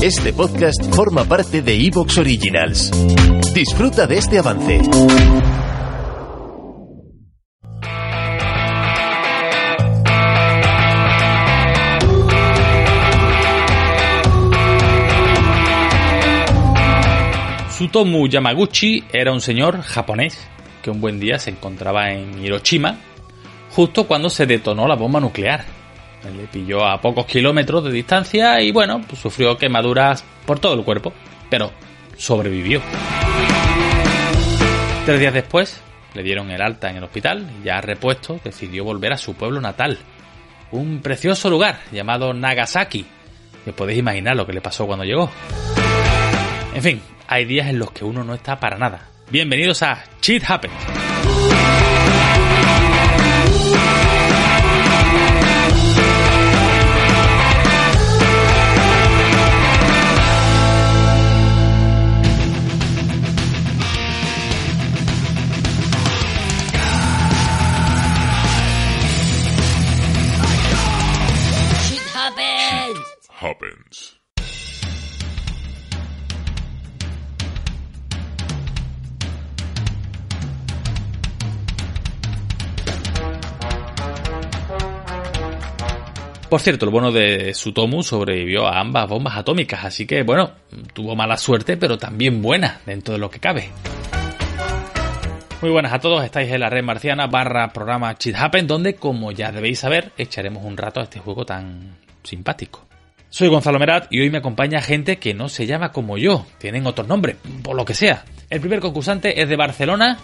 Este podcast forma parte de Evox Originals. Disfruta de este avance. Sutomu Yamaguchi era un señor japonés que un buen día se encontraba en Hiroshima justo cuando se detonó la bomba nuclear. Le pilló a pocos kilómetros de distancia y bueno, pues sufrió quemaduras por todo el cuerpo, pero sobrevivió. Tres días después le dieron el alta en el hospital y ya repuesto decidió volver a su pueblo natal, un precioso lugar llamado Nagasaki. Que podéis imaginar lo que le pasó cuando llegó. En fin, hay días en los que uno no está para nada. Bienvenidos a Cheat Happens. Por cierto, el bueno de Sutomu sobrevivió a ambas bombas atómicas, así que bueno, tuvo mala suerte, pero también buena dentro de lo que cabe. Muy buenas a todos, estáis en la red marciana barra programa Cheat donde como ya debéis saber, echaremos un rato a este juego tan simpático. Soy Gonzalo Merat y hoy me acompaña gente que no se llama como yo, tienen otro nombre, por lo que sea. El primer concursante es de Barcelona,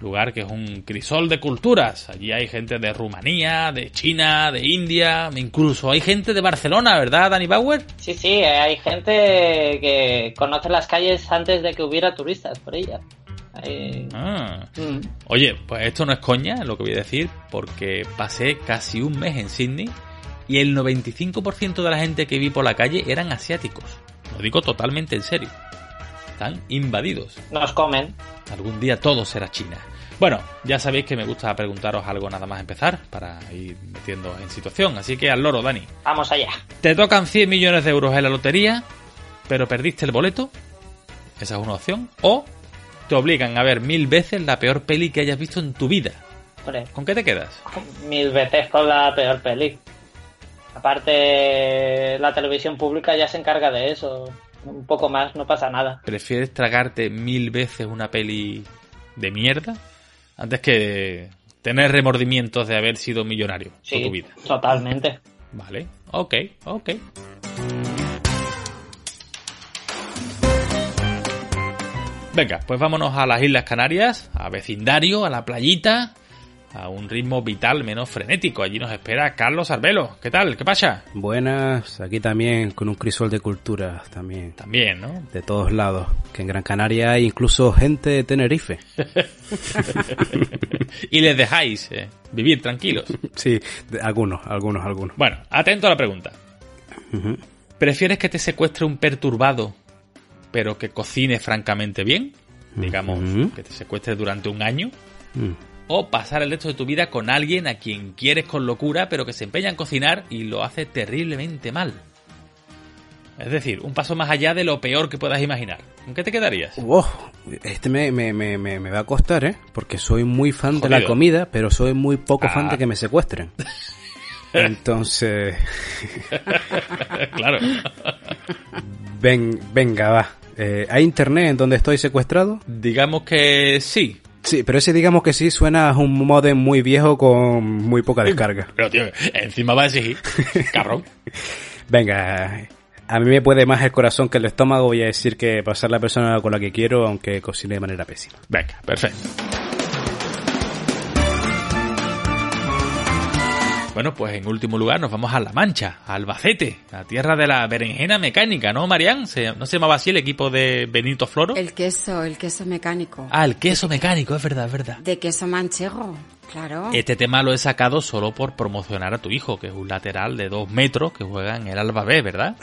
lugar que es un crisol de culturas. Allí hay gente de Rumanía, de China, de India, incluso hay gente de Barcelona, ¿verdad, Danny Bauer? Sí, sí, hay gente que conoce las calles antes de que hubiera turistas por ellas. Hay- Ah. Mm. Oye, pues esto no es coña lo que voy a decir, porque pasé casi un mes en Sydney y el 95% de la gente que vi por la calle eran asiáticos. Lo digo totalmente en serio. Están invadidos. Nos comen. Algún día todo será China. Bueno, ya sabéis que me gusta preguntaros algo nada más empezar, para ir metiendo en situación. Así que al loro, Dani. Vamos allá. Te tocan 100 millones de euros en la lotería, pero perdiste el boleto. Esa es una opción. O te obligan a ver mil veces la peor peli que hayas visto en tu vida. Hombre, ¿Con qué te quedas? mil veces con la peor peli. Aparte, la televisión pública ya se encarga de eso. Un poco más, no pasa nada. ¿Prefieres tragarte mil veces una peli de mierda antes que tener remordimientos de haber sido millonario Sí, por tu vida? totalmente. Vale, ok, ok. Venga, pues vámonos a las Islas Canarias, a vecindario, a la playita, a un ritmo vital menos frenético. Allí nos espera Carlos Arbelo. ¿Qué tal? ¿Qué pasa? Buenas, aquí también con un crisol de culturas también, También, ¿no? de todos lados. Que en Gran Canaria hay incluso gente de Tenerife. y les dejáis eh, vivir tranquilos. Sí, de- algunos, algunos, algunos. Bueno, atento a la pregunta. ¿Prefieres que te secuestre un perturbado, pero que cocine francamente bien? Digamos, que te secuestre durante un año. Mm. O pasar el resto de tu vida con alguien a quien quieres con locura, pero que se empeña en cocinar y lo hace terriblemente mal. Es decir, un paso más allá de lo peor que puedas imaginar. ¿Con qué te quedarías? Oh, este me, me, me, me, me va a costar, ¿eh? Porque soy muy fan de la comida, pero soy muy poco Ah. fan de que me secuestren. Entonces, claro. ven, venga, va. Eh, ¿Hay internet en donde estoy secuestrado? Digamos que sí. Sí, pero ese digamos que sí suena a un modem muy viejo con muy poca descarga. Pero tío, encima va a exigir. Cabrón. Venga, a mí me puede más el corazón que el estómago. Voy a decir que pasar la persona con la que quiero, aunque cocine de manera pésima. Venga, perfecto. Bueno, pues en último lugar nos vamos a La Mancha, a Albacete, la tierra de la berenjena mecánica, ¿no, Marián? Se- ¿No se llamaba así el equipo de Benito Floro? El queso, el queso mecánico. Ah, el queso mecánico, es verdad, es verdad. De queso manchego, claro. Este tema lo he sacado solo por promocionar a tu hijo, que es un lateral de dos metros que juega en el Alba B, ¿verdad?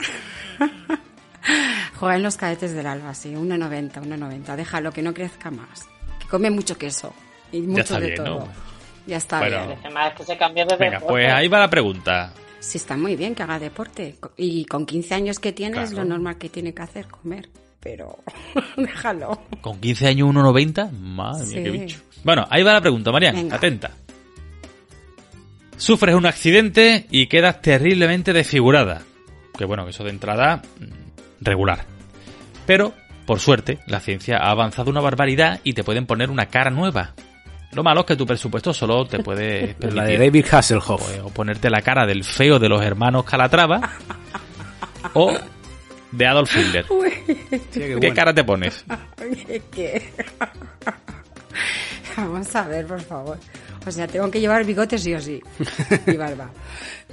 Juega en los cadetes del Alba, sí, 1,90, 1,90. Déjalo, que no crezca más. Que come mucho queso y mucho está de bien, todo. ¿no? Ya está Bueno. bien. Parece más que se cambia de Venga, deporte. pues ahí va la pregunta. Sí, está muy bien que haga deporte. Y con 15 años que tiene es lo normal que tiene que hacer, comer. Pero déjalo. Con 15 años 1,90, madre mía, qué Sí. bicho. Bueno, ahí va la pregunta, Marian, Venga. atenta. Sufres un accidente y quedas terriblemente desfigurada. Que bueno, que eso de entrada, mm, regular. Pero, por suerte, la ciencia ha avanzado una barbaridad y te pueden poner una cara nueva. Lo malo es que tu presupuesto solo te puede La de David Hasselhoff. pues, o ponerte la cara del feo de los hermanos Calatrava o de Adolf Hitler. ¿Qué cara te pones? ¿Qué? Vamos a ver, por favor. O sea, tengo que llevar bigotes sí o sí. Y barba.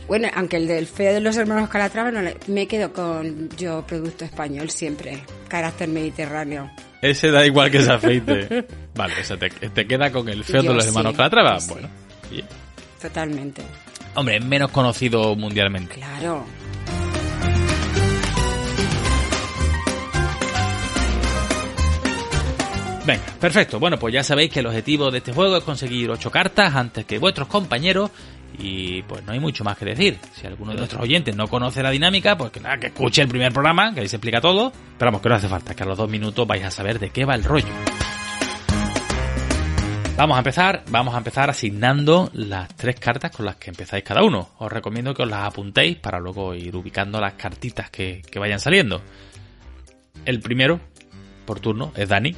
Bueno, aunque el del feo de los hermanos Calatrava, no le- me quedo con yo, producto español siempre. Carácter mediterráneo. Ese da igual que ese aceite. Vale, o sea, te, te queda con el feo Yo de los sí, hermanos Calatrava. sí. Bueno, bien. Totalmente. Hombre, es menos conocido mundialmente. Claro. Venga, perfecto. Bueno, pues ya sabéis que el objetivo de este juego es conseguir 8 cartas antes que vuestros compañeros. Y pues no hay mucho más que decir. Si alguno de nuestros oyentes no conoce la dinámica, pues que nada, que escuche el primer programa, que ahí se explica todo. Pero vamos, que no hace falta, que a los dos minutos vais a saber de qué va el rollo. Vamos a empezar, vamos a empezar asignando las tres cartas con las que empezáis cada uno. Os recomiendo que os las apuntéis para luego ir ubicando las cartitas que, que vayan saliendo. El primero, por turno, es Dani.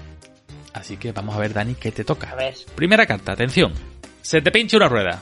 Así que vamos a ver, Dani, qué te toca. A ver. Primera carta, atención. Se te pincha una rueda.